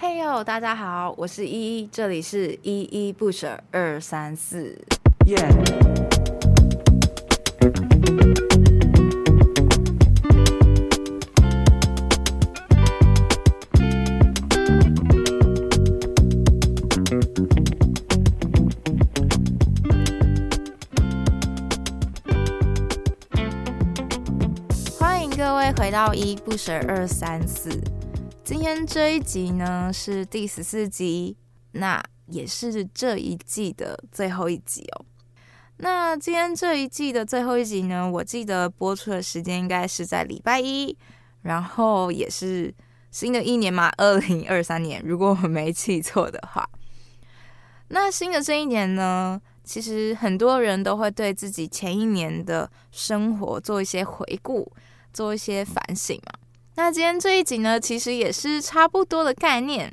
嘿哟，大家好，我是依依，这里是依依不舍二三四。Yeah. 欢迎各位回到依依不舍二三四。今天这一集呢是第十四集，那也是这一季的最后一集哦。那今天这一季的最后一集呢，我记得播出的时间应该是在礼拜一，然后也是新的一年嘛，二零二三年，如果我没记错的话。那新的这一年呢，其实很多人都会对自己前一年的生活做一些回顾，做一些反省嘛。那今天这一集呢，其实也是差不多的概念。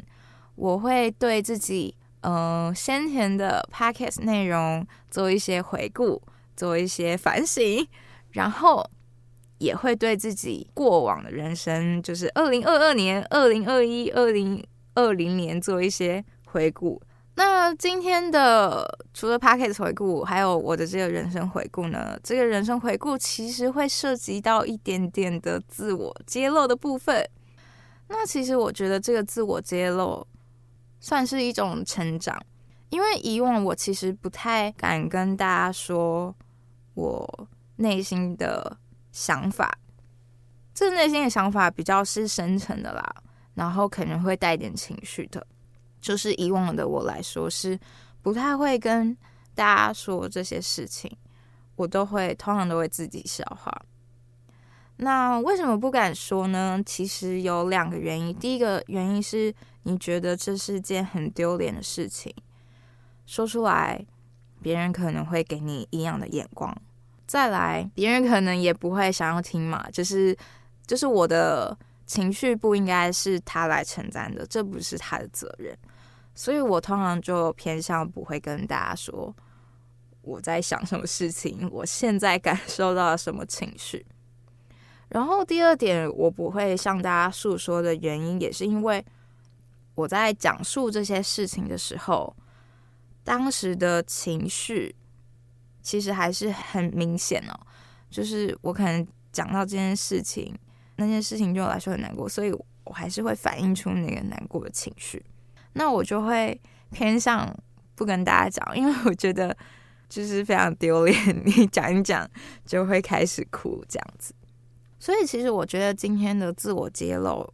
我会对自己，呃，先前的 podcast 内容做一些回顾，做一些反省，然后也会对自己过往的人生，就是二零二二年、二零二一、二零二零年做一些回顾。那今天的除了 Podcast 回顾，还有我的这个人生回顾呢？这个人生回顾其实会涉及到一点点的自我揭露的部分。那其实我觉得这个自我揭露算是一种成长，因为以往我其实不太敢跟大家说我内心的想法，这内心的想法比较是深沉的啦，然后可能会带点情绪的。就是以往的我来说，是不太会跟大家说这些事情，我都会通常都会自己消化。那为什么不敢说呢？其实有两个原因。第一个原因是你觉得这是件很丢脸的事情，说出来别人可能会给你异样的眼光。再来，别人可能也不会想要听嘛，就是就是我的情绪不应该是他来承担的，这不是他的责任。所以我通常就偏向不会跟大家说我在想什么事情，我现在感 受到了什么情绪。然后第二点，我不会向大家诉说的原因，也是因为我在讲述这些事情的时候，当时的情绪其实还是很明显哦。就是我可能讲到这件事情，那件事情对我来说很难过，所以我还是会反映出那个难过的情绪。那我就会偏向不跟大家讲，因为我觉得就是非常丢脸，你讲一讲就会开始哭这样子。所以其实我觉得今天的自我揭露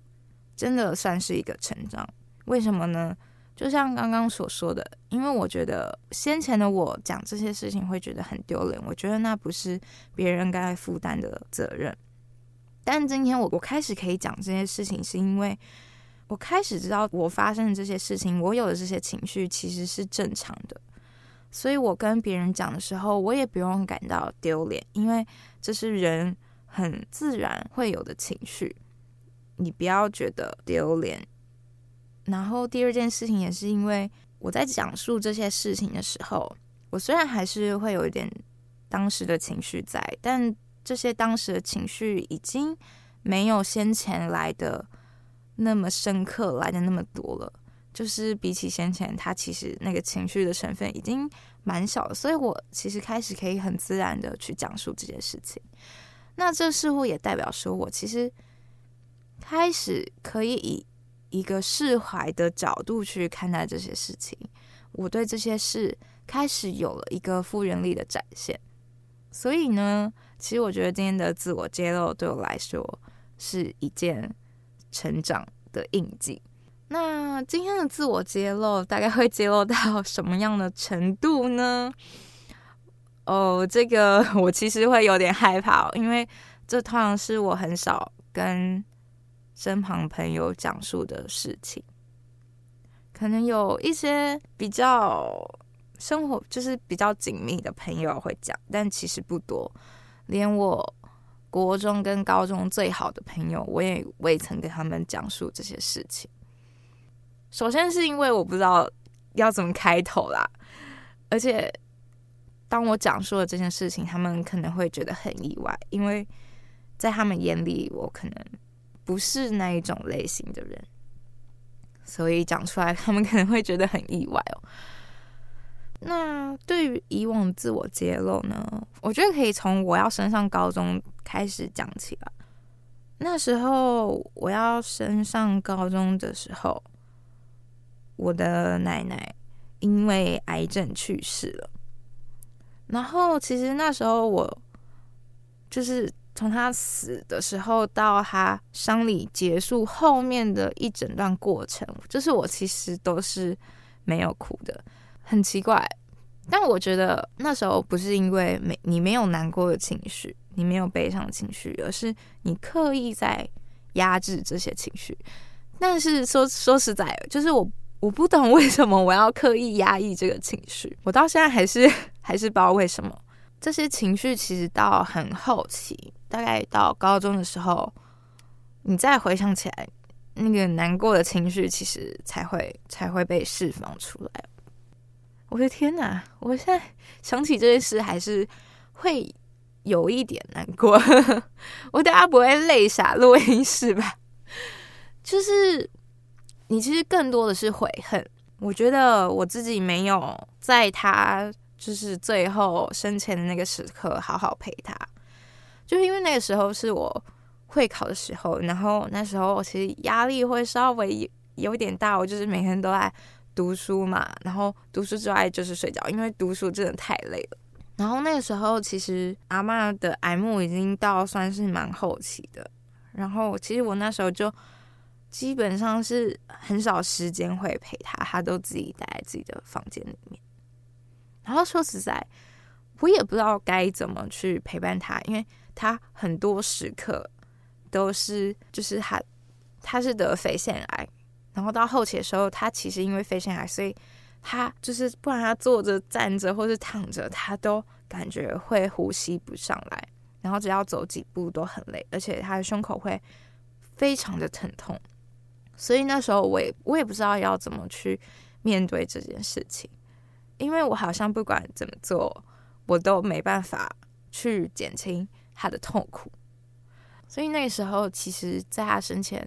真的算是一个成长。为什么呢？就像刚刚所说的，因为我觉得先前的我讲这些事情会觉得很丢脸，我觉得那不是别人该负担的责任。但今天我我开始可以讲这些事情，是因为。我开始知道，我发生的这些事情，我有的这些情绪其实是正常的，所以我跟别人讲的时候，我也不用感到丢脸，因为这是人很自然会有的情绪，你不要觉得丢脸。然后第二件事情也是因为我在讲述这些事情的时候，我虽然还是会有一点当时的情绪在，但这些当时的情绪已经没有先前来的。那么深刻来的那么多了，就是比起先前，他其实那个情绪的成分已经蛮小了，所以我其实开始可以很自然的去讲述这件事情。那这似乎也代表说我其实开始可以以一个释怀的角度去看待这些事情，我对这些事开始有了一个复原力的展现。所以呢，其实我觉得今天的自我揭露对我来说是一件。成长的印记。那今天的自我揭露大概会揭露到什么样的程度呢？哦，这个我其实会有点害怕，因为这通常是我很少跟身旁朋友讲述的事情。可能有一些比较生活就是比较紧密的朋友会讲，但其实不多，连我。国中跟高中最好的朋友，我也未曾跟他们讲述这些事情。首先是因为我不知道要怎么开头啦，而且当我讲述了这件事情，他们可能会觉得很意外，因为在他们眼里，我可能不是那一种类型的人。所以讲出来他们可能会觉得很意外哦。那对于以往自我揭露呢，我觉得可以从我要升上高中开始讲起吧。那时候我要升上高中的时候，我的奶奶因为癌症去世了。然后其实那时候我就是从她死的时候到她丧礼结束后面的一整段过程，就是我其实都是没有哭的。很奇怪，但我觉得那时候不是因为没你没有难过的情绪，你没有悲伤的情绪，而是你刻意在压制这些情绪。但是说说实在，就是我我不懂为什么我要刻意压抑这个情绪，我到现在还是还是不知道为什么这些情绪。其实到很后期，大概到高中的时候，你再回想起来，那个难过的情绪其实才会才会被释放出来。我的天哪！我现在想起这件事，还是会有一点难过。我等下不会泪洒录音室吧？就是你其实更多的是悔恨。我觉得我自己没有在他就是最后生前的那个时刻好好陪他，就是因为那个时候是我会考的时候，然后那时候其实压力会稍微有点大，我就是每天都在。读书嘛，然后读书之外就是睡觉，因为读书真的太累了。然后那个时候，其实阿嬷的癌末已经到算是蛮后期的。然后其实我那时候就基本上是很少时间会陪他，他都自己待在自己的房间里面。然后说实在，我也不知道该怎么去陪伴他，因为他很多时刻都是就是他他是得肺腺癌。然后到后期的时候，他其实因为肺腺癌，所以他就是不管他坐着、站着或是躺着，他都感觉会呼吸不上来。然后只要走几步都很累，而且他的胸口会非常的疼痛。所以那时候我也我也不知道要怎么去面对这件事情，因为我好像不管怎么做，我都没办法去减轻他的痛苦。所以那时候，其实在他生前。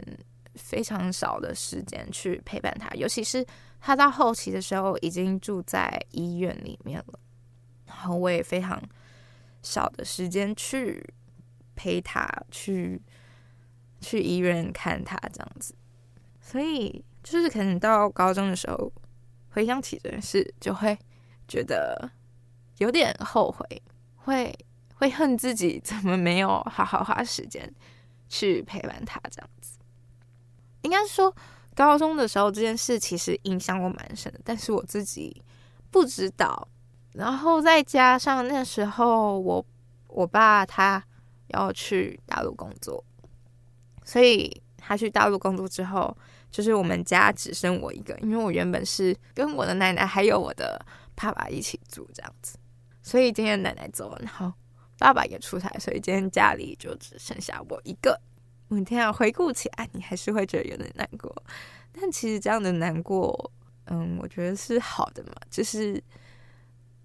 非常少的时间去陪伴他，尤其是他到后期的时候已经住在医院里面了，然后我也非常少的时间去陪他，去去医院看他这样子，所以就是可能到高中的时候回想起这件事，就会觉得有点后悔，会会恨自己怎么没有好好花时间去陪伴他这样子。应该说，高中的时候这件事其实影响我蛮深的，但是我自己不知道。然后再加上那时候我我爸他要去大陆工作，所以他去大陆工作之后，就是我们家只剩我一个，因为我原本是跟我的奶奶还有我的爸爸一起住这样子。所以今天奶奶走了，然后爸爸也出差，所以今天家里就只剩下我一个。我天啊，回顾起来，你还是会觉得有点难过。但其实这样的难过，嗯，我觉得是好的嘛。就是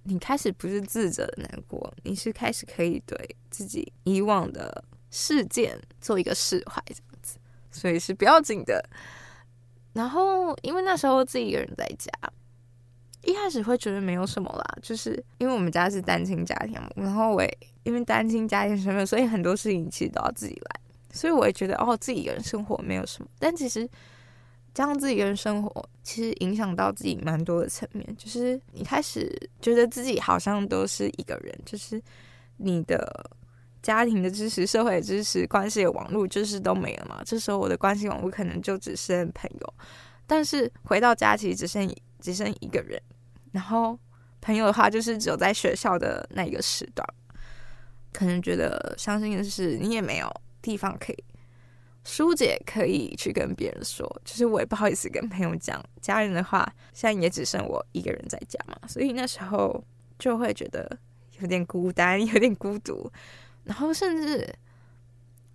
你开始不是自责的难过，你是开始可以对自己以往的事件做一个释怀，这样子，所以是不要紧的。然后，因为那时候自己一个人在家，一开始会觉得没有什么啦，就是因为我们家是单亲家庭嘛，然后我因为单亲家庭身份，所以很多事情其实都要自己来。所以我也觉得哦，自己一个人生活没有什么，但其实这样自己一个人生活，其实影响到自己蛮多的层面。就是你开始觉得自己好像都是一个人，就是你的家庭的支持、社会的支持、关系的网络，就是都没了嘛。这时候我的关系网络可能就只剩朋友，但是回到家其实只剩只剩一个人，然后朋友的话就是只有在学校的那一个时段，可能觉得伤心的是你也没有。地方可以疏解，可以去跟别人说，就是我也不好意思跟朋友讲。家人的话，现在也只剩我一个人在家嘛，所以那时候就会觉得有点孤单，有点孤独，然后甚至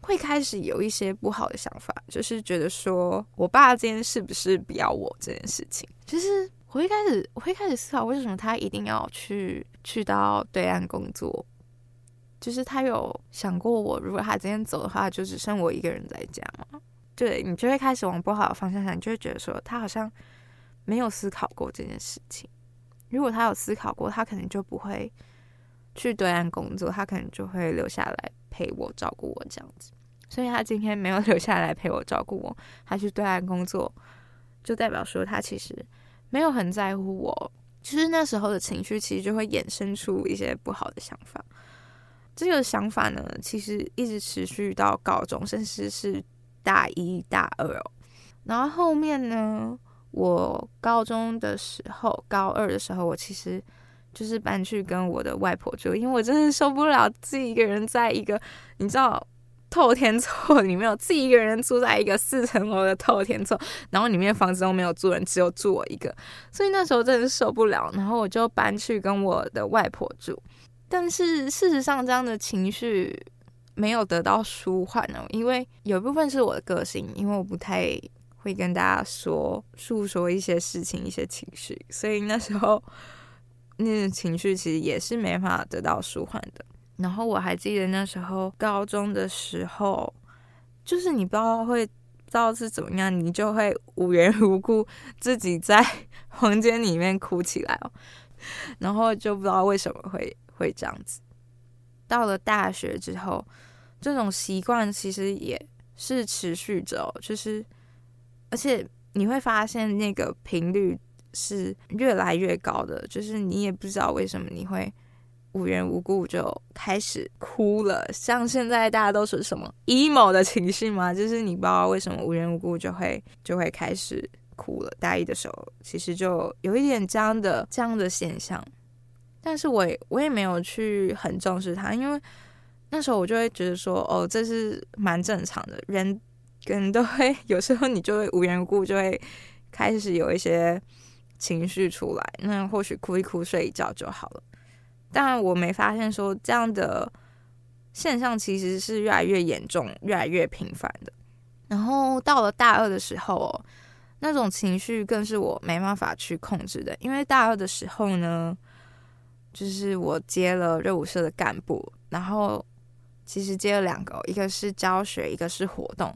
会开始有一些不好的想法，就是觉得说我爸今天是不是不要我这件事情，就是我会开始，我会开始思考为什么他一定要去去到对岸工作。就是他有想过我，如果他今天走的话，就只剩我一个人在家嘛。对你就会开始往不好的方向想，就会觉得说他好像没有思考过这件事情。如果他有思考过，他可能就不会去对岸工作，他可能就会留下来陪我、照顾我这样子。所以他今天没有 留下来陪我、照顾我，他去对岸工作，就代表说他其实没有很在乎我。其实那时候的情绪，其实就会衍生出一些不好的想法。这个想法呢，其实一直持续到高中，甚至是大一大二哦。然后后面呢，我高中的时候，高二的时候，我其实就是搬去跟我的外婆住，因为我真的受不了自己一个人在一个你知道透天厝里面，自己一个人住在一个四层楼的透天厝，然后里面房子都没有住人，只有住我一个，所以那时候真的受不了，然后我就搬去跟我的外婆住。但是事实上，这样的情绪没有得到舒缓哦，因为有一部分是我的个性，因为我不太会跟大家说诉说一些事情、一些情绪，所以那时候那种情绪其实也是没法得到舒缓的。然后我还记得那时候高中的时候，就是你不知道会不知道是怎么样，你就会无缘无故自己在 房间里面哭起来哦，然后就不知道为什么会。会这样子，到了大学之后，这种习惯其实也是持续着，就是而且你会发现那个频率是越来越高的，就是你也不知道为什么你会无缘无故就开始哭了，像现在大家都是什么 emo 的情绪嘛，就是你不知道为什么无缘无故就会就会开始哭了。大一的时候其实就有一点这样的这样的现象。但是我我也没有去很重视它，因为那时候我就会觉得说，哦，这是蛮正常的，人可能都会 有时候你就会无缘无故就会开始有一些情绪出来，那或许哭一哭睡一觉就好了。但我没发现说这样的现象其实是越来越严重、越来越频繁的。然后到了大二的时候哦，那种情绪更是我没办法去控制的，因为大二的时候呢。就是我接了热舞社的干部，然后其实接了两个，一个是教学，一个是活动。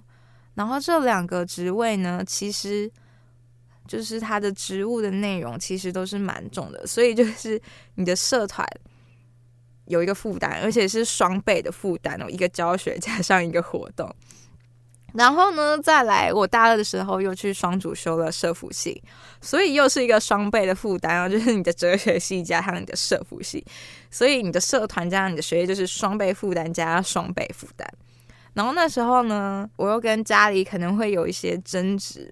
然后这两个职位呢，其实就是他的职务的内容其实都是蛮重的，所以就是你的社团有一个负担，而且是双倍的负担哦，一个教学加上一个活动。然后呢，再来，我大二的时候又去双主修了社福系，所以又是一个双倍的负担啊，就是你的哲学系加上你的社福系，所以你的社团加上你的学业就是双倍负担加双倍负担。然后那时候呢，我又跟家里可能会有一些争执，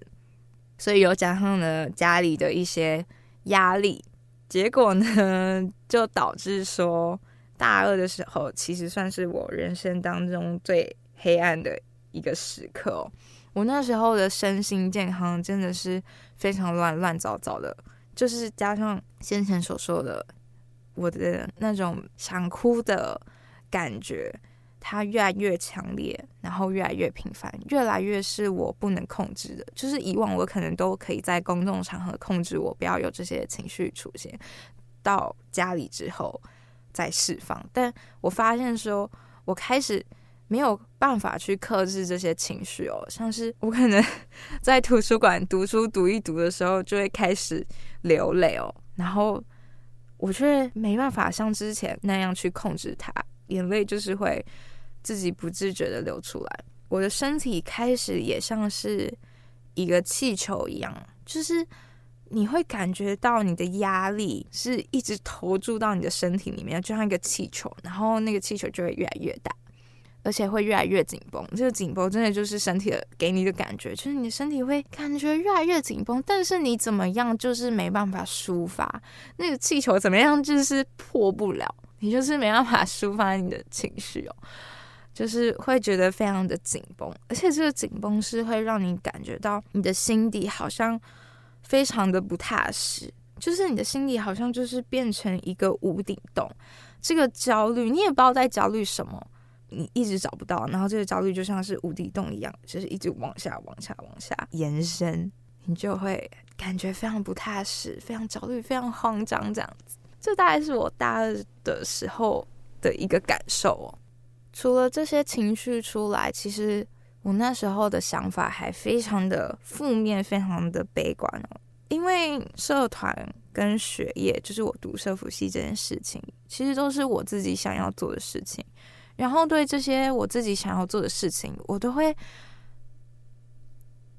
所以又加上了家里的一些压力，结果呢，就导致说大二的时候，其实算是我人生当中最黑暗的。一个时刻，我那时候的身心健康真的是非常乱乱糟糟的，就是加上先前所说的，我的那种想哭的感觉，它越来越强烈，然后越来越频繁，越来越是我不能控制的。就是以往我可能都可以在公众场合控制我，不要有这些情绪出现，到家里之后再释放，但我发现说，我开始。没有办法去克制这些情绪哦，像是我可能 在图书馆读书读一读的时候，就会开始流泪哦，然后我却没办法像之前那样去控制它，眼泪就是会自己不自觉的流出来。我的身体开始也像是一个气球一样，就是你会感觉到你的压力是一直投注到你的身体里面，就像一个气球，然后那个气球就会越来越大。而且会越来越紧绷，这个紧绷真的就是身体的给你的感觉，就是你的身体会感觉越来越紧绷，但是你怎么样就是没办法抒发，那个气球怎么样就是破不了，你就是没办法抒发你的情绪哦，就是会觉得非常的紧绷，而且这个紧绷是会让你感觉到你的心底好像非常的不踏实，就是你的心底好像就是变成一个无底洞，这个焦虑你也不知道在焦虑什么。你一直找不到，然后这个焦虑就像是无底洞一样，就是一直往下、往下、往下延伸，你就会感觉非常不踏实、非常焦虑、非常慌张这样子。这大概是我大二的时候的一个感受哦。除了这些情绪出来，其实我那时候的想法还非常的负面，非常的悲观哦。因为社团跟学业，就是我读社福系这件事情，其实都是我自己想要做的事情。然后对这些我自己想要做的事情，我都会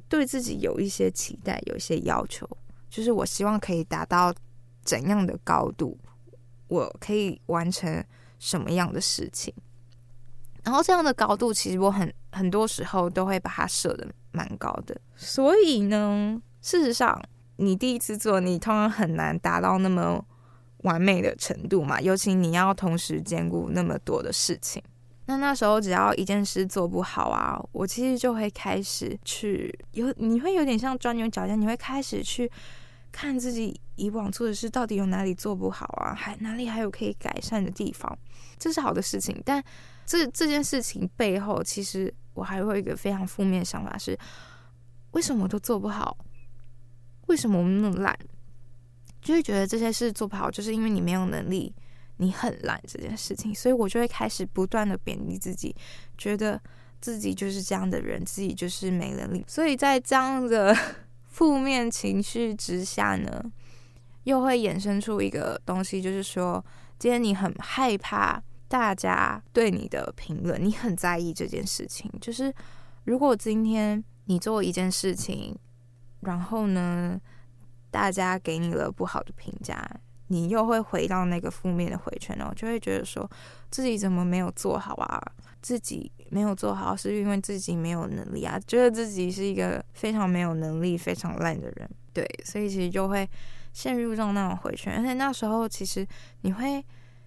对自己有一些期待，有一些要求，就是我希望可以达到怎样的高度，我可以完成什么样的事情。然后这样的高度，其实我很很多时候都会把它设的蛮高的。所以呢，事实上，你第一次做，你通常很难达到那么完美的程度嘛。尤其你要同时兼顾那么多的事情。那那时候，只要一件事做不好啊，我其实就会开始去有，你会有点像钻牛角尖，你会开始去看自己以往做的事到底有哪里做不好啊，还哪里还有可以改善的地方。这是好的事情，但。这这件事情背后，其实我还会有一个非常负面的想法是：为什么我都做不好？为什么我们那么懒？就会觉得这些事做不好，就是因为你没有能力，你很懒这件事情。所以我就会开始不断的贬低自己，觉得自己就是这样的人，自己就是没能力。所以在这样的负面情绪之下呢，又会衍生出一个东西，就是说，今天你很害怕。大家对你的评论，你很在意这件事情。就是如果今天你做一件事情，然后呢，大家给你了不好的评价，你又会回到那个负面的回圈，然后就会觉得说自己怎么没有做好啊？自己没有做好是因为自己没有能力啊？觉得自己是一个非常没有能力、非常烂的人。对，所以其实就会陷入到那种回圈，而且那时候其实你会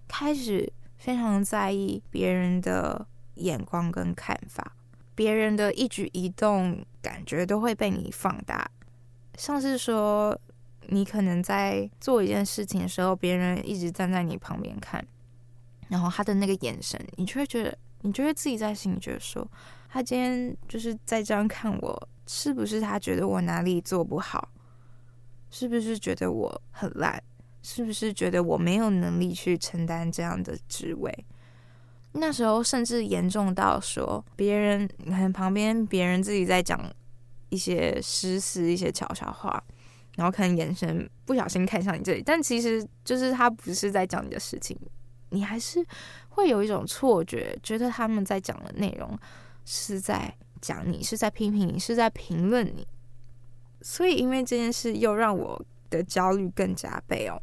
开始。非常在意别人的眼光跟看法，别人的一举一动，感觉都会被你放大。像是说，你可能在做一件事情的时候，别人一直站在你旁边看，然后他的那个眼神，你就会觉得，你就会自己在心里觉得说，他今天就是在这样看我，是不是他觉得我哪里做不好？是不是觉得我很烂？是不是觉得我没有能力去承担这样的职位？那时候甚至严重到说，别人你看旁边别人自己在讲一些诗词、一些悄悄话，然后可能眼神不小心看向你这里，但其实就是他不是在讲你的事情，你还是会有一种错觉，觉得他们在讲的内容是在讲你，是在批评你，是在评论你。所以因为这件事，又让我的焦虑更加倍哦。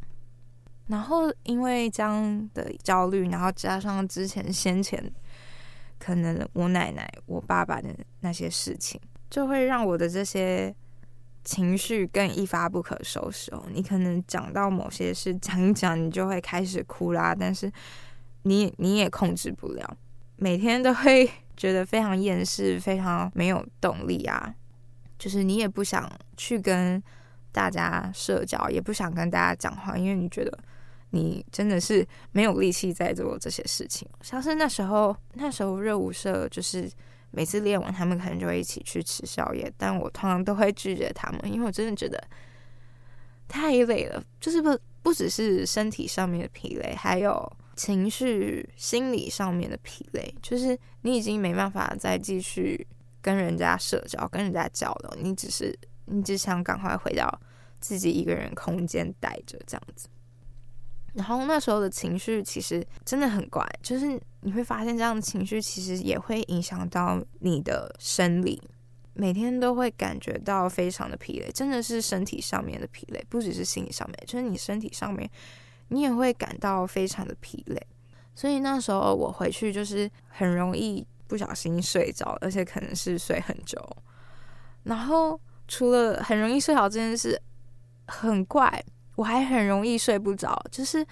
然后因为这样的焦虑，然后加上之前先前可能我奶奶、我爸爸的那些事情，就会让我的这些情绪更一发不可收拾哦。你可能讲到某些事，讲一讲你就会开始哭啦，但是你你也控制不了，每天都会觉得非常厌世，非常没有动力啊。就是你也不想去跟大家社交，也不想跟大家讲话，因为你觉得。你真的是没有力气在做这些事情，像是那时候，那时候热舞社就是每次练完，他们可能就会一起去吃宵夜，但我通常都会拒绝他们，因为我真的觉得太累了，就是不不只是身体上面的疲累，还有情绪、心理上面的疲累，就是你已经没办法再继续跟人家社交、跟人家交流，你只是你只想赶快回到自己一个人空间待着这样子。然后那时候的情绪其实真的很怪，就是你会发现这样的情绪其实也会影响到你的生理，每天都会感觉到非常的疲累，真的是身体上面的疲累，不只是心理上面，就是你身体上面你也会感到非常的疲累。所以那时候我回去就是很容易不小心睡着，而且可能是睡很久。然后除了很容易睡着这件事，很怪。我还很容易睡不着，就是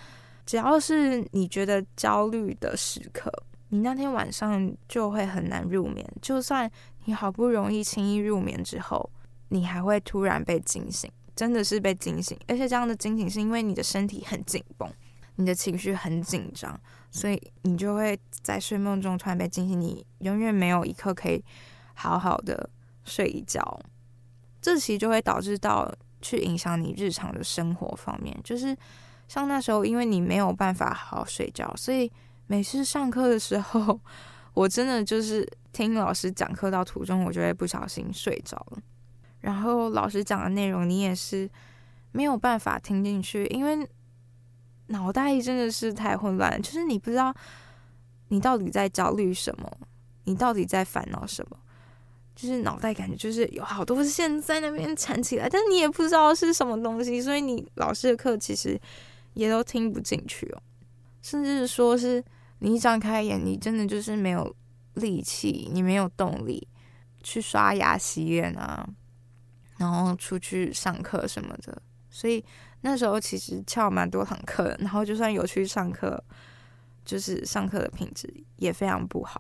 只要是你觉得焦虑的时刻，你那天晚上就会很难入眠。就算你好不容易轻易入眠之后，你还会突然被惊醒，真的是被惊醒。而且这样的惊醒是因为你的身体很紧绷，你的情绪很紧张，所以你就会在睡梦中突然被惊醒，你永远没有一刻可以好好的睡一觉。这其实就会导致到。去影响你日常的生活方面，就是像那时候，因为你没有办法好好睡觉，所以每次上课的时候，我真的就是听老师讲课到途中，我就会不小心睡着了。然后老师讲的内容，你也是没有办法听进去，因为脑袋真的是太混乱，就是你不知道你到底在焦虑什么，你到底在烦恼什么，就是脑袋感觉就是有好多线在那边缠起来，但你也不知道是什么东西，所以你老师的课其实也都听不进去哦，甚至说是。你一张开眼，你真的就是没有力气，你没有动力去刷牙洗脸啊，然后出去上课什么的。所以那时候其实翘蛮多堂课，然后就算有去上课，就是上课的品质也非常不好，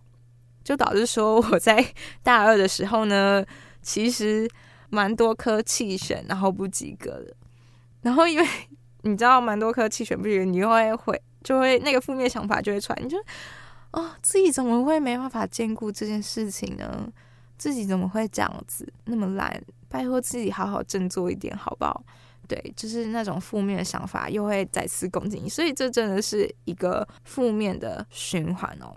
就导致说我在 大二的时候呢，其实蛮多科弃选，然后不及格的。然后因为你知道蛮多科弃选不及格，你又会会。就会那个负面想法就会出来，你就哦，自己怎么会没办法兼顾这件事情呢？自己怎么会这样子那么烂？拜托自己好好振作一点好不好？对，就是那种负面的想法又会再次攻击你，所以这真的是一个负面的循环哦。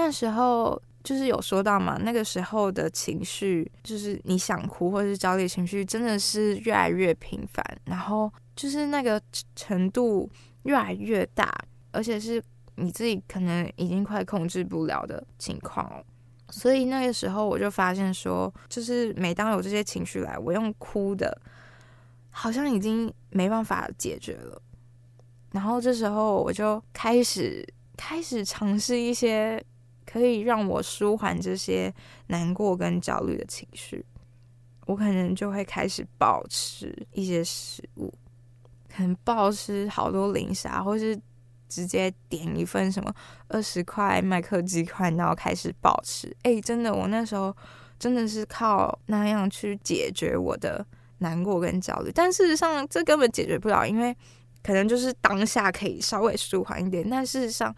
那时候就是有说到嘛，那个时候的情绪就是你想哭或者是焦虑情绪真的是越来越频繁，然后就是那个程度。越来越大，而且是你自己可能已经快控制不了的情况。所以那个时候我就发现说，就是每当有这些情绪来，我用哭的，好像已经没办法解决了。然后这时候我就开始开始尝试一些可以让我舒缓这些难过跟焦虑的情绪。我可能就会开始暴吃一些食物。可能暴吃好多零食啊，或是直接点一份什么二十块麦克鸡块，然后开始暴吃。哎、真的，我那时候真的是靠那样去解决我的难过跟焦虑。但事实上，这根本解决不了，因为可能就是当下可以稍微舒缓一点，但事实上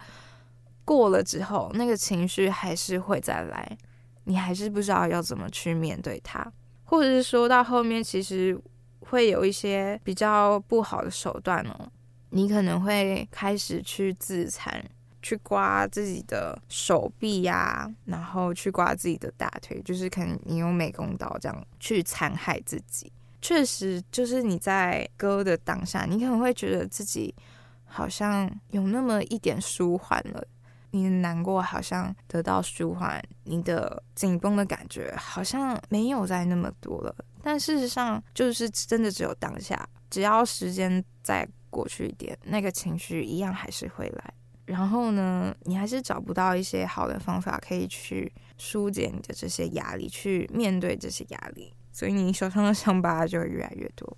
过了之后，那个情绪还是会再来，你还是不知道要怎么去面对它，或者是说到后面，其实。会有一些比较不好的手段哦，你可能会开始去自残，去刮自己的手臂呀、然后去刮自己的大腿，就是可能你用美工刀这样去残害自己。确实，就是你在割的当下，你可能会觉得自己好像有那么一点舒缓了，你的难过好像得到舒缓，你的紧绷的感觉好像没有再那么多了。但事实上，就是真的只有当下，只要时间再过去一点，那个情绪一样还是会来。然后呢，你还是找不到一些好的方法可以去疏解你的这些压力，去面对这些压力，所以你手上的伤疤就会越来越多。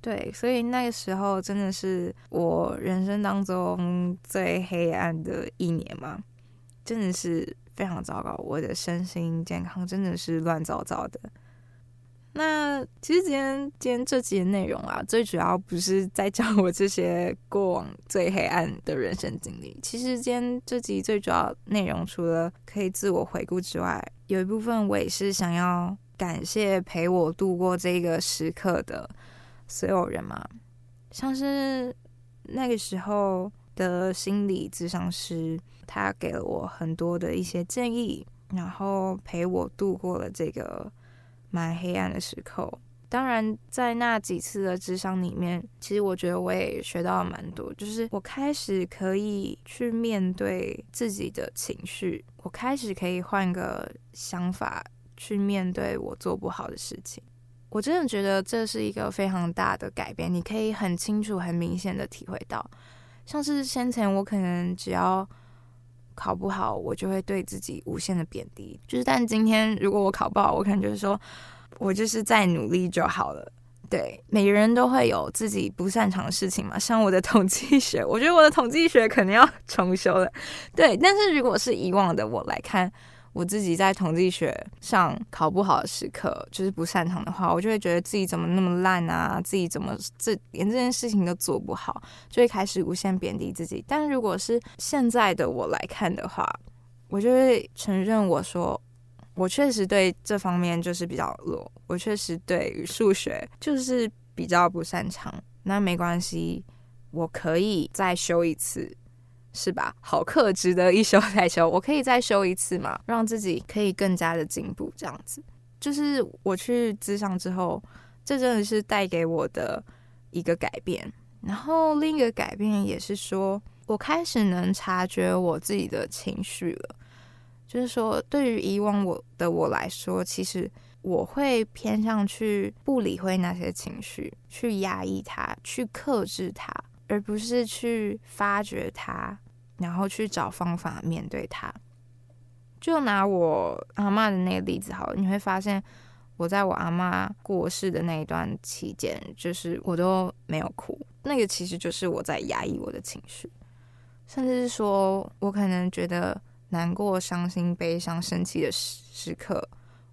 对，所以那个时候真的是我人生当中最黑暗的一年嘛，真的是非常糟糕，我的身心健康真的是乱糟糟的。那其实今天今天这集的内容啊，最主要不是在讲我这些过往最黑暗的人生经历。其实今天这集最主要内容，除了可以自我回顾之外，有一部分我也是想要感谢陪我度过这个时刻的所有人嘛，像是那个时候的心理咨商师，他给了我很多的一些建议，然后陪我度过了这个。蛮黑暗的时刻，当然在那几次的智商里面，其实我觉得我也学到了蛮多，就是我开始可以去面对自己的情绪，我开始可以换个想法去面对我做不好的事情。我真的觉得这是一个非常大的改变，你可以很清楚、很明显的体会到，像是先前我可能只要。考不好，我就会对自己无限的贬低。就是，但今天如果我考不好，我可能就是说，我就是再努力就好了。对，每个人都会有自己不擅长的事情嘛。像我的统计学，我觉得我的统计学可能要重修了。对，但是如果是以往的我来看。我自己在统计学上考不好的时刻，就是不擅长的话，我就会觉得自己怎么那么烂啊，自己怎么这连这件事情都做不好，就会开始无限贬低自己。但如果是现在的我来看的话，我就会承认，我说我确实对这方面就是比较弱，我确实对数学就是比较不擅长。那没关系，我可以再修一次。是吧？好课值得一修再修，我可以再修一次嘛，让自己可以更加的进步。这样子，就是我去咨商之后，这真的是带给我的一个改变。然后另一个改变也是说，我开始能察觉我自己的情绪了。就是说，对于以往我的我来说，其实我会偏向去不理会那些情绪，去压抑它，去克制它，而不是去发掘它，然后去找方法面对它。就拿我阿嬷的那个例子好了，你会发现。我在我阿妈过世的那一段期间，就是我都没有哭，那个其实就是我在压抑我的情绪，甚至是说我可能觉得难过、伤心、悲伤、生气的时时刻，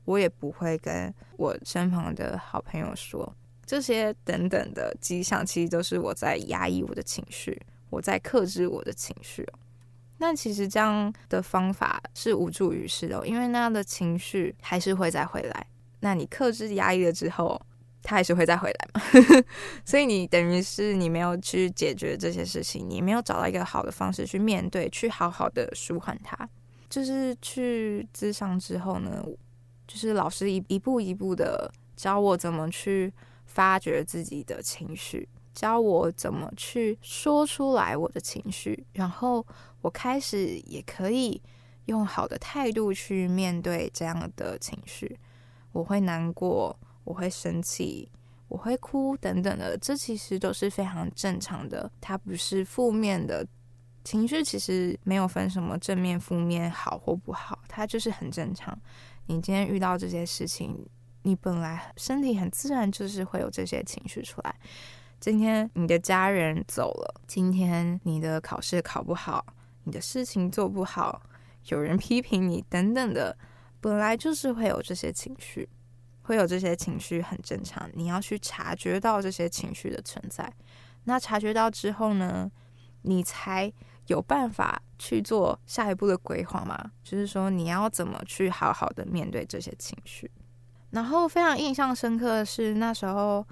我也不会跟我身旁的好朋友说，这些等等的迹象，其实都是我在压抑我的情绪，我在克制我的情绪。那其实这样的方法是无助于事的，因为那样的情绪还是会再回来。那你克制压抑了之后，他还是会再回来嘛？所以你等于是你没有去解决这些事情，你没有找到一个好的方式去面对，去好好的舒缓它。就是去咨商之后呢，就是老师一一步一步的教我怎么去发掘自己的情绪，教我怎么去说出来我的情绪，然后我开始也可以用好的态度去面对这样的情绪。我会难过，我会生气，我会哭，等等的，这其实都是非常正常的。它不是负面的情绪，其实没有分什么正面、负面、好或不好，它就是很正常。你今天遇到这些事情，你本来身体很自然就是会有这些情绪出来。今天你的家人走了，今天你的考试考不好，你的事情做不好，有人批评你，等等的。本来就是会有这些情绪，会有这些情绪很正常。你要去察觉到这些情绪的存在，那察觉到之后呢，你才有办法去做下一步的规划嘛。就是说，你要怎么去好好的面对这些情绪。然后非常印象深刻的是，那时候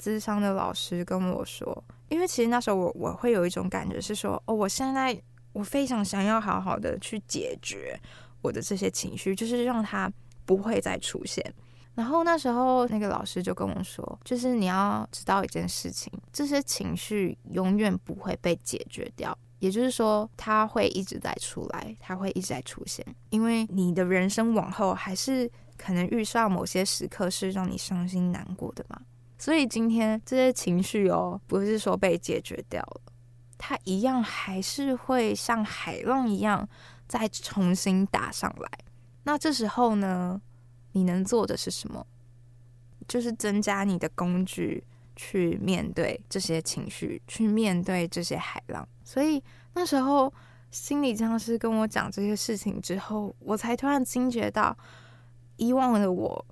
咨商的老师跟我说，因为其实那时候我我会有一种感觉是说，哦，我现在我非常想要好好的去解决。我的这些情绪，就是让它不会再出现。然后那时候那个老师就跟我说，就是你要知道一件事情，这些情绪永远不会被解决掉，也就是说，它会一直在出来，它会一直在出现，因为你的人生往后还是可能遇上某些时刻是让你伤心难过的嘛。所以今天这些情绪哦，不是说被解决掉了，它一样还是会像海浪一样。再重新打上来，那这时候呢，你能做的是什么？就是增加你的工具，去面对这些情绪，去面对这些海浪。所以那时候心理治疗师跟我讲这些事情之后，我才突然惊觉到，以往的我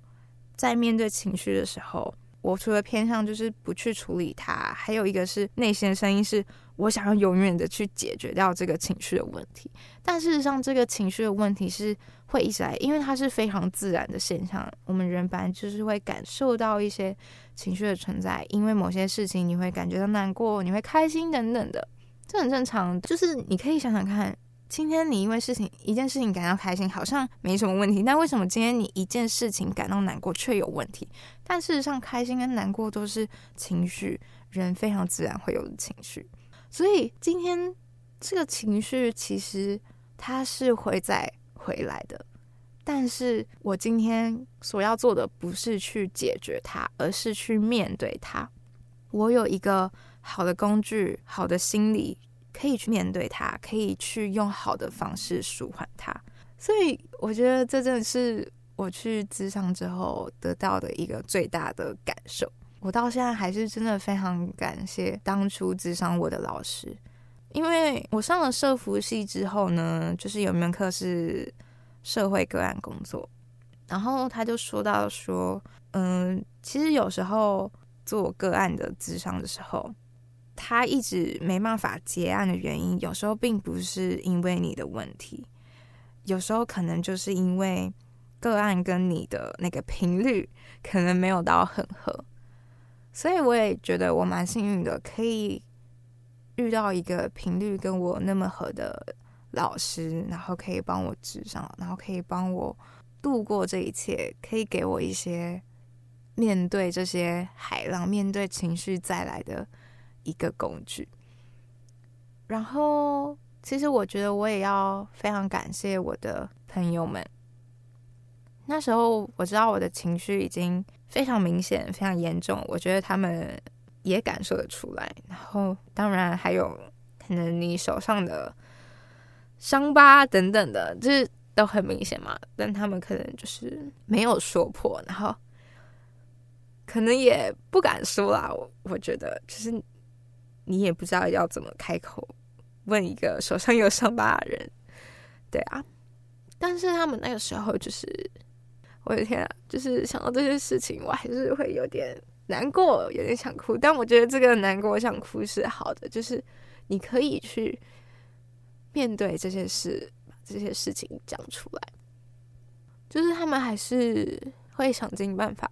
在面对情绪的时候，我除了偏向就是不去处理它，还有一个是内心的声音是。我想要永远的去解决掉这个情绪的问题，但事实上，这个情绪的问题是会一直来，因为它是非常自然的现象。我们人本来就是会感受到一些情绪的存在，因为某些事情你会感觉到难过，你会开心等等的，这很正常。就是你可以想想看，今天你因为事情一件事情感到开心，好像没什么问题，但为什么今天你一件事情感到难过却有问题？但事实上，开心跟难过都是情绪，人非常自然会有的情绪。所以今天这个情绪其实它是会再回来的，但是我今天所要做的不是去解决它，而是去面对它。我有一个好的工具，好的心理可以去面对它，可以去用好的方式舒缓它。所以我觉得这真的是我去咨商之后得到的一个最大的感受。我到现在还是真的非常感谢当初咨商我的老师，因为我上了社福系之后呢，就是有一门课是社会个案工作，然后他就说到说，嗯，其实有时候做个案的咨商的时候，他一直没办法结案的原因，有时候并不是因为你的问题，有时候可能就是因为个案跟你的那个频率 可能没有到很合。所以我也觉得我蛮幸运的，可以遇到一个频率跟我那么合的老师，然后可以帮我指上，然后可以帮我度过这一切，可以给我一些面对这些海浪、面对情绪再来的一个工具。然后，其实我觉得我也要非常感谢我的朋友们。那时候我知道我的情绪已经非常明显、非常严重，我觉得他们也感受得出来。然后，当然还有可能你手上的伤疤等等的，就是都很明显嘛。但他们可能就是没有说破，然后可能也不敢说啦。我我觉得，就是你也不知道要怎么开口问一个手上有伤疤的人，对啊。但是他们那个时候就是。我的天啊！就是想到这些事情，我还是会有点难过，有点想哭。但我觉得这个难过、想哭是好的，就是你可以去面对这些事，把这些事情讲出来。就是他们还是会想尽办法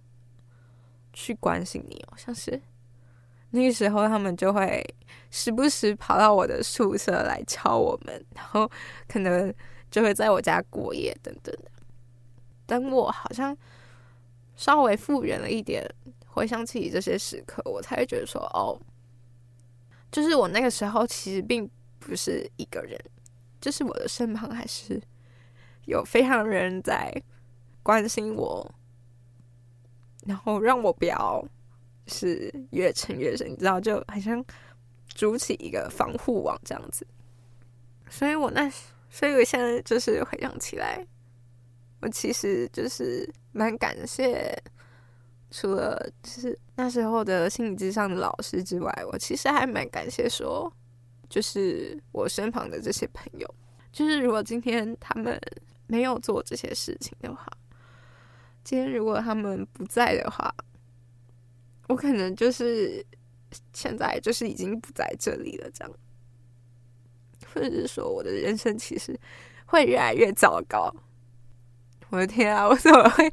去关心你哦，像是那个时候，他们就会时不时跑到我的宿舍来敲我们，然后可能就会在我家过夜等等的。等我好像稍微复原了一点，回想起这些时刻，我才会觉得说，哦，就是我那个时候其实并不是一个人，就是我的身旁还是有非常人在关心我，然后让我不要是越沉越深，你知道，就好像筑起一个防护网这样子。所以我那，所以我现在就是回想起来。我其实就是蛮感谢，除了就是那时候的心理智商的老师之外，我其实还蛮感谢说，就是我身旁的这些朋友，就是如果今天他们没有做这些事情的话，今天如果他们不在的话，我可能就是现在就是已经不在这里了，这样，或者是说我的人生其实会越来越糟糕。我的天啊！我怎么会？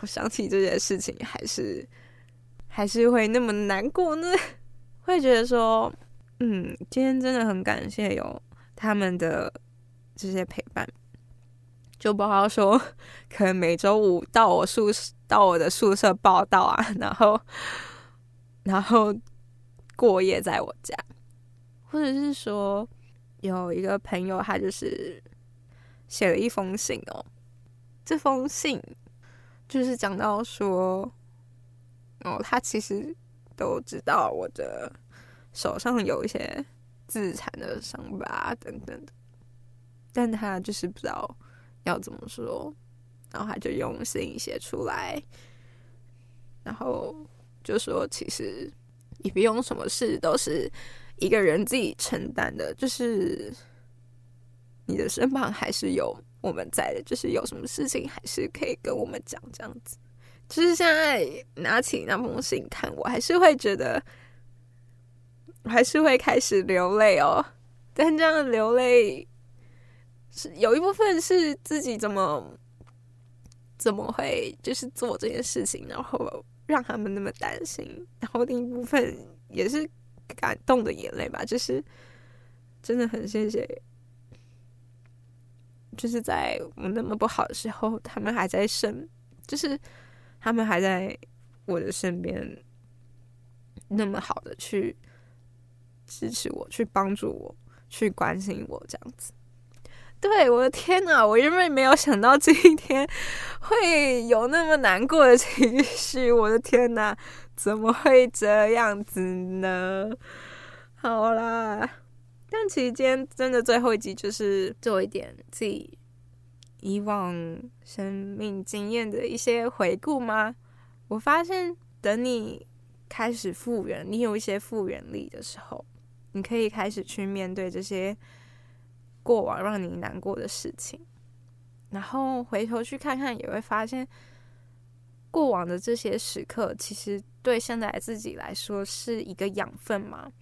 我想起这件事情，还是还是会那么难过呢？会觉得说，嗯，今天真的很感谢有他们的这些陪伴，就包括说，可能每周五到我宿舍到我的宿舍报到啊，然后然后过夜在我家，或者是说有一个朋友，他就是写了一封信哦。这封信就是讲到说，哦，他其实都知道我的手上有一些自残的伤疤等等的，但他就是不知道要怎么说，然后他就用信写出来，然后就说其实你不用什么事都是一个人自己承担的，就是你的身旁还是有。我们在的，就是有什么事情还是可以跟我们讲这样子。就是现在拿起那封信看，我还是会觉得，还是会开始流泪哦。但这样流泪是有一部分是自己怎么怎么会就是做这件事情，然后让他们那么担心。然后另一部分也是感动的眼泪吧，就是真的很谢谢。就是在我那么不好的时候，他们还在身，就是他们还在我的身边，那么好的去支持我，去帮助我，去关心我，这样子。对，我的天哪，我原本没有想到今天会有那么难过的情绪，我的天哪，怎么会这样子呢？好啦。但其实今天真的最后一集就是做一点自己以往生命经验的一些回顾吗？我发现等你开始复原，你有一些复原力的时候，你可以开始去面对这些过往让你难过的事情，然后回头去看看，也会发现过往的这些时刻，其实对现在自己来说是一个养分嘛。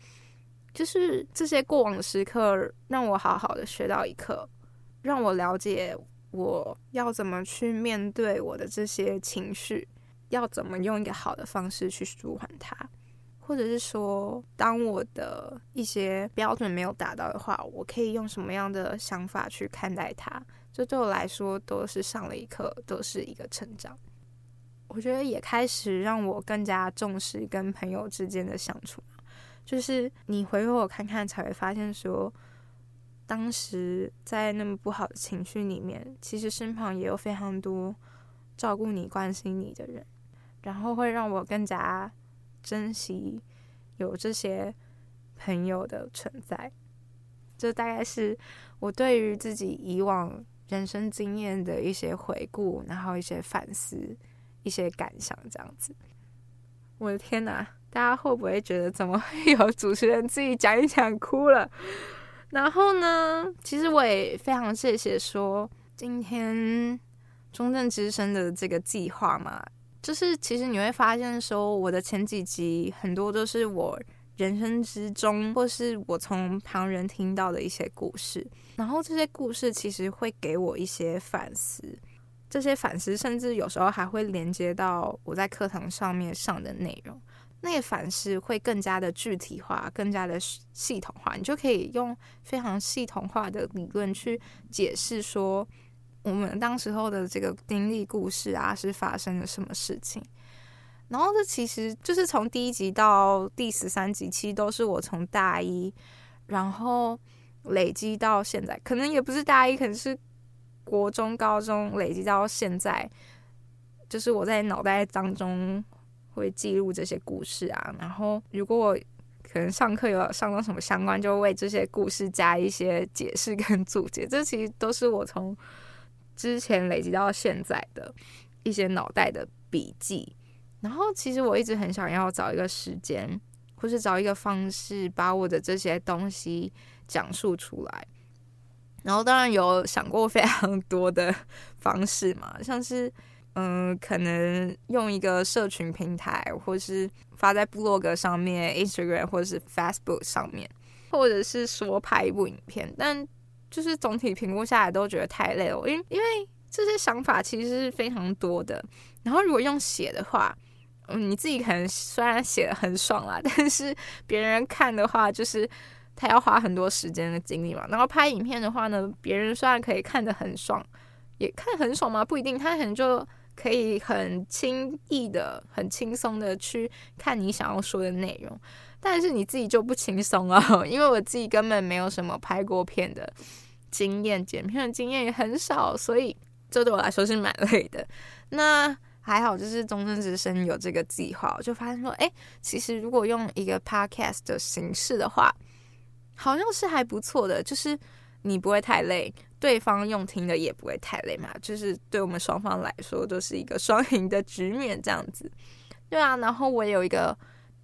就是这些过往的时刻，让我好好的学到一课，让我了解我要怎么去面对我的这些情绪，要怎么用一个好的方式去舒缓它，或者是说，当我的一些标准没有达到的话，我可以用什么样的想法去看待它？这对我来说都是上了一课，都是一个成长。我觉得也开始让我更加重视跟朋友之间的相处。就是你回头我看看，才会发现说，当时在那么不好的情绪里面，其实身旁也有非常多照顾你、关心你的人，然后会让我更加珍惜有这些朋友的存在。这大概是我对于自己以往人生经验的一些回顾，然后一些反思、一些感想，这样子。我的天哪！大家会不会觉得怎么会有主持人自己讲一讲哭了？然后呢，其实我也非常谢谢说今天中正之声的这个计划嘛，就是其实你会发现说我的前几集很多都是我人生之中或是我从旁人听到的一些故事，然后这些故事其实会给我一些反思，这些反思甚至有时候还会连接到我在课堂上面上的内容。那个反思会更加的具体化，更加的系统化，你就可以用非常系统化的理论去解释说，我们当时候的这个经历故事啊，是发生了什么事情。然后这其实就是从第一集到第十三集，其实都是我从大一，然后累积到现在，可能也不是大一，可能是国中、高中累积到现在，就是我在脑袋当中。会记录这些故事啊，然后如果我可能上课有上到什么相关，就为这些故事加一些解释跟注解。这其实都是我从之前累积到现在的一些脑袋的笔记。然后其实我一直很想要找一个时间，或是找一个方式，把我的这些东西讲述出来。然后当然有想过非常多的方式嘛，像是。嗯，可能用一个社群平台，或是发在部落格上面、Instagram 或是 Facebook 上面，或者是说拍一部影片，但就是总体评估下来都觉得太累了，因为因为这些想法其实是非常多的。然后如果用写的话，嗯，你自己可能虽然写的很爽啦，但是别人看的话，就是他要花很多时间的精力嘛。然后拍影片的话呢，别人虽然可以看得很爽，也看很爽吗？不一定，他可能就。可以很轻易的、很轻松的去看你想要说的内容，但是你自己就不轻松啊，因为我自己根本没有什么拍过片的经验，剪片的经验也很少，所以这对我来说是蛮累的。那还好，就是中正之声有这个计划，我就发现说，哎，其实如果用一个 podcast 的形式的话，好像是还不错的，就是你不会太累。对方用听的也不会太累嘛，就是对我们双方来说都是一个双赢的局面这样子。对啊，然后我有一个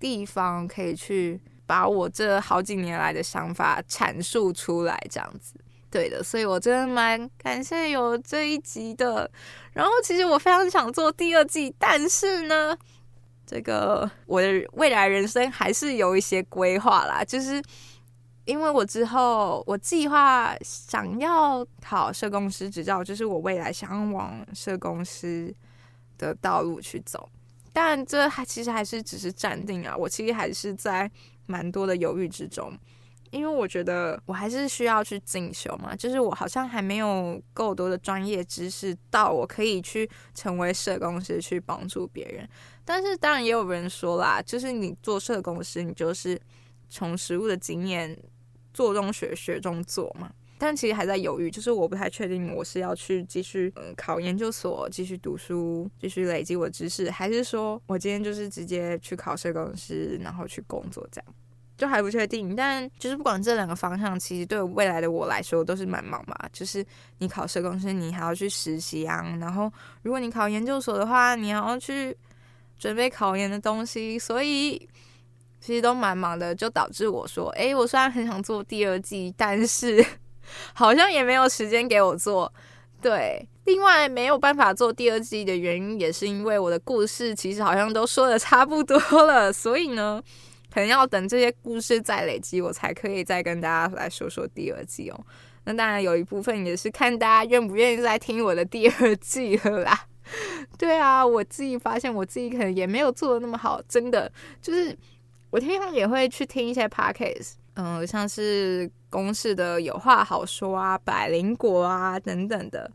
地方可以去把我这好几年来的想法阐述出来，这样子。对的，所以我真的蛮感谢有这一集的。然后其实我非常想做第二季，但是呢，这个我的未来人生还是有一些规划啦，就是。因为我之后我计划想要考社工师执照，就是我未来想要往社工师的道路去走，但这还其实还是只是暂定啊。我其实还是在蛮多的犹豫之中，因为我觉得我还是需要去进修嘛，就是我好像还没有够多的专业知识到我可以去成为社工师去帮助别人。但是当然也有人说啦，就是你做社工师，你就是从实务的经验。做中学，学中做嘛，但其实还在犹豫，就是我不太确定我是要去继续嗯考研究所，继续读书，继续累积我的知识，还是说我今天就是直接去考社工师，然后去工作这样，就还不确定。但就是不管这两个方向，其实对未来的我来说都是蛮忙嘛。就是你考社工师，你还要去实习啊，然后如果你考研究所的话，你还要去准备考研的东西，所以。其实都蛮忙的，就导致我说，诶，我虽然很想做第二季，但是好像也没有时间给我做。对，另外没有办法做第二季的原因，也是因为我的故事其实好像都说的差不多了，所以呢，可能要等这些故事再累积，我才可以再跟大家来说说第二季哦。那当然有一部分也是看大家愿不愿意再听我的第二季了啦。对啊，我自己发现我自己可能也没有做的那么好，真的就是。我平常也会去听一些 podcast，嗯、像是公式的有话好说啊、百灵果啊等等的，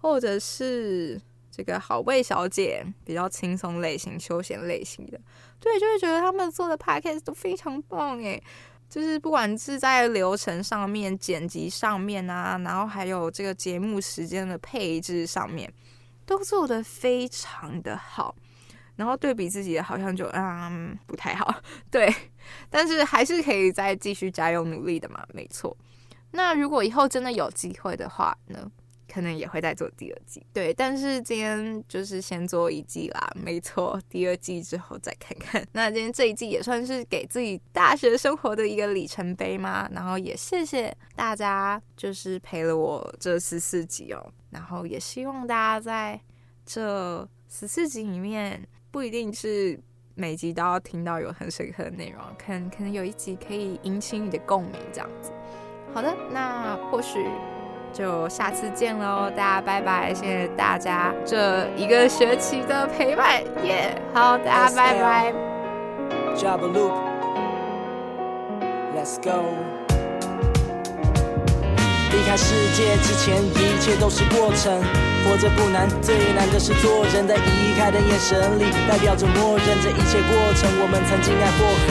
或者是这个好味小姐比较轻松类型、休闲类型的，对，就会觉得他们做的 podcast 都非常棒诶，就是不管是在流程上面、剪辑上面啊，然后还有这个节目时间的配置上面，都做得非常的好。然后对比自己，好像就嗯不太好，对，但是还是可以再继续加油努力的嘛，没错。那如果以后真的有机会的话呢，可能也会再做第二季，对。但是今天就是先做一季啦，没错。第二季之后再看看。那今天这一季也算是给自己大学生活的一个里程碑嘛。然后也谢谢大家，就是陪了我这十四集哦。然后也希望大家在这十四集里面。不一定是每集都要听到有很深刻的内容，可能可能有一集可以引起你的共鸣，这样子。好的，那或许就下次见喽，大家拜拜，谢谢大家这一个学期的陪伴，耶、好，大家拜拜。Let's go. 离开世界之前，一切都是过程。活着不难，最难的是做人。在离开的眼神里，代表着默认这一切过程。我们曾经爱或恨。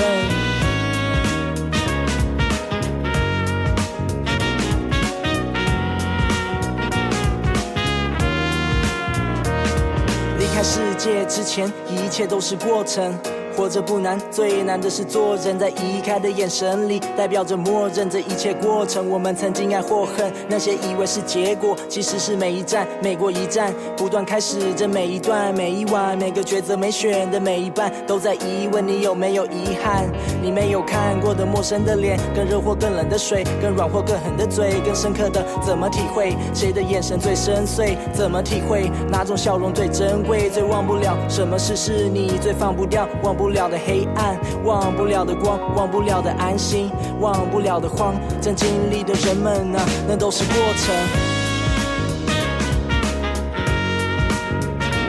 离开世界之前，一切都是过程。活着不难，最难的是做人。在移开的眼神里，代表着默认这一切过程。我们曾经爱或恨，那些以为是结果，其实是每一站，每过一站，不断开始着每一段，每一晚，每个抉择没选的每一半，都在疑问你有没有遗憾？你没有看过的陌生的脸，更热或更冷的水，更软或更狠的嘴，更深刻的怎么体会？谁的眼神最深邃？怎么体会？哪种笑容最珍贵？最忘不了什么事是你最放不掉？忘不。忘不了的黑暗，忘不了的光，忘不了的安心，忘不了的慌。正经历的人们啊，那都是过程，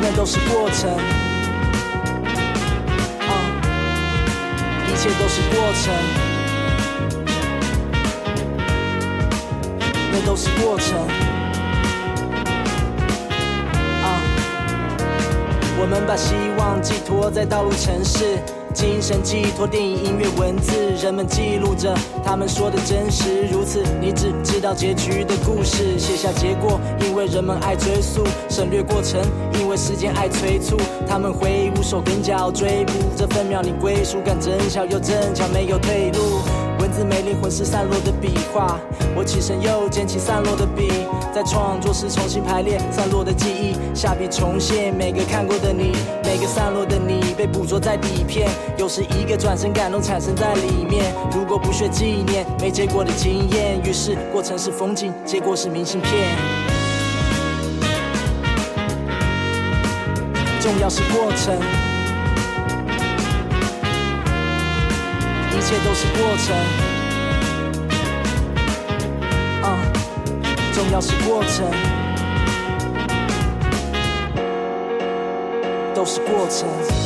那都是过程。啊，一切都是过程，那都是过程。我们把希望寄托在道路城市，精神寄托电影、音乐、文字，人们记录着他们说的真实。如此，你只知道结局的故事，写下结果，因为人们爱追溯，省略过程，因为时间爱催促。他们挥舞手跟脚追捕这分秒，你归属感真巧又正巧，没有退路。文字没灵魂是散落的笔画，我起身又捡起散落的笔，在创作时重新排列散落的记忆，下笔重现每个看过的你，每个散落的你被捕捉在底片，有时一个转身感动产生在里面。如果不学纪念，没结果的经验，于是过程是风景，结果是明信片。重要是过程。一切都是过程，啊，重要是过程，都是过程。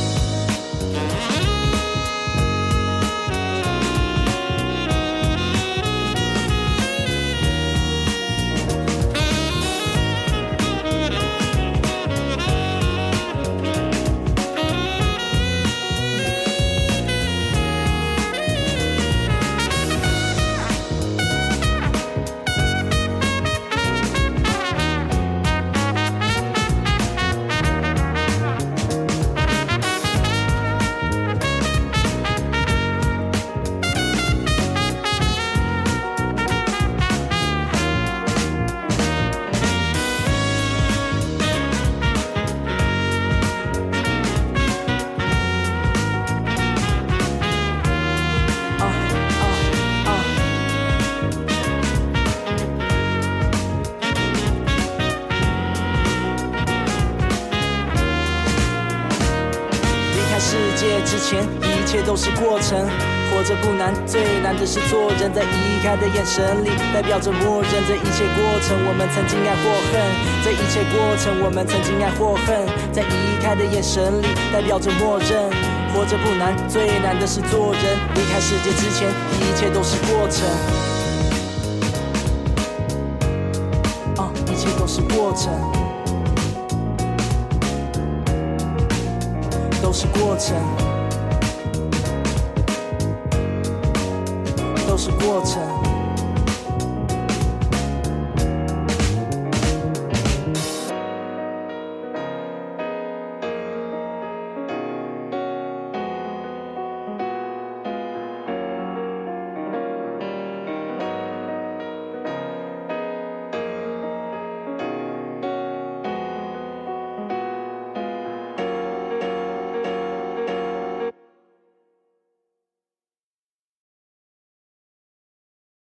都是过程。活着不难，最难的是做人。在移开的眼神里，代表着默认这一切过程。我们曾经爱或恨，这一切过程我们曾经爱或恨。在移开的眼神里，代表着默认。活着不难，最难的是做人。离开世界之前，一切都是过程。啊、一切都是过程。都是过程。过程。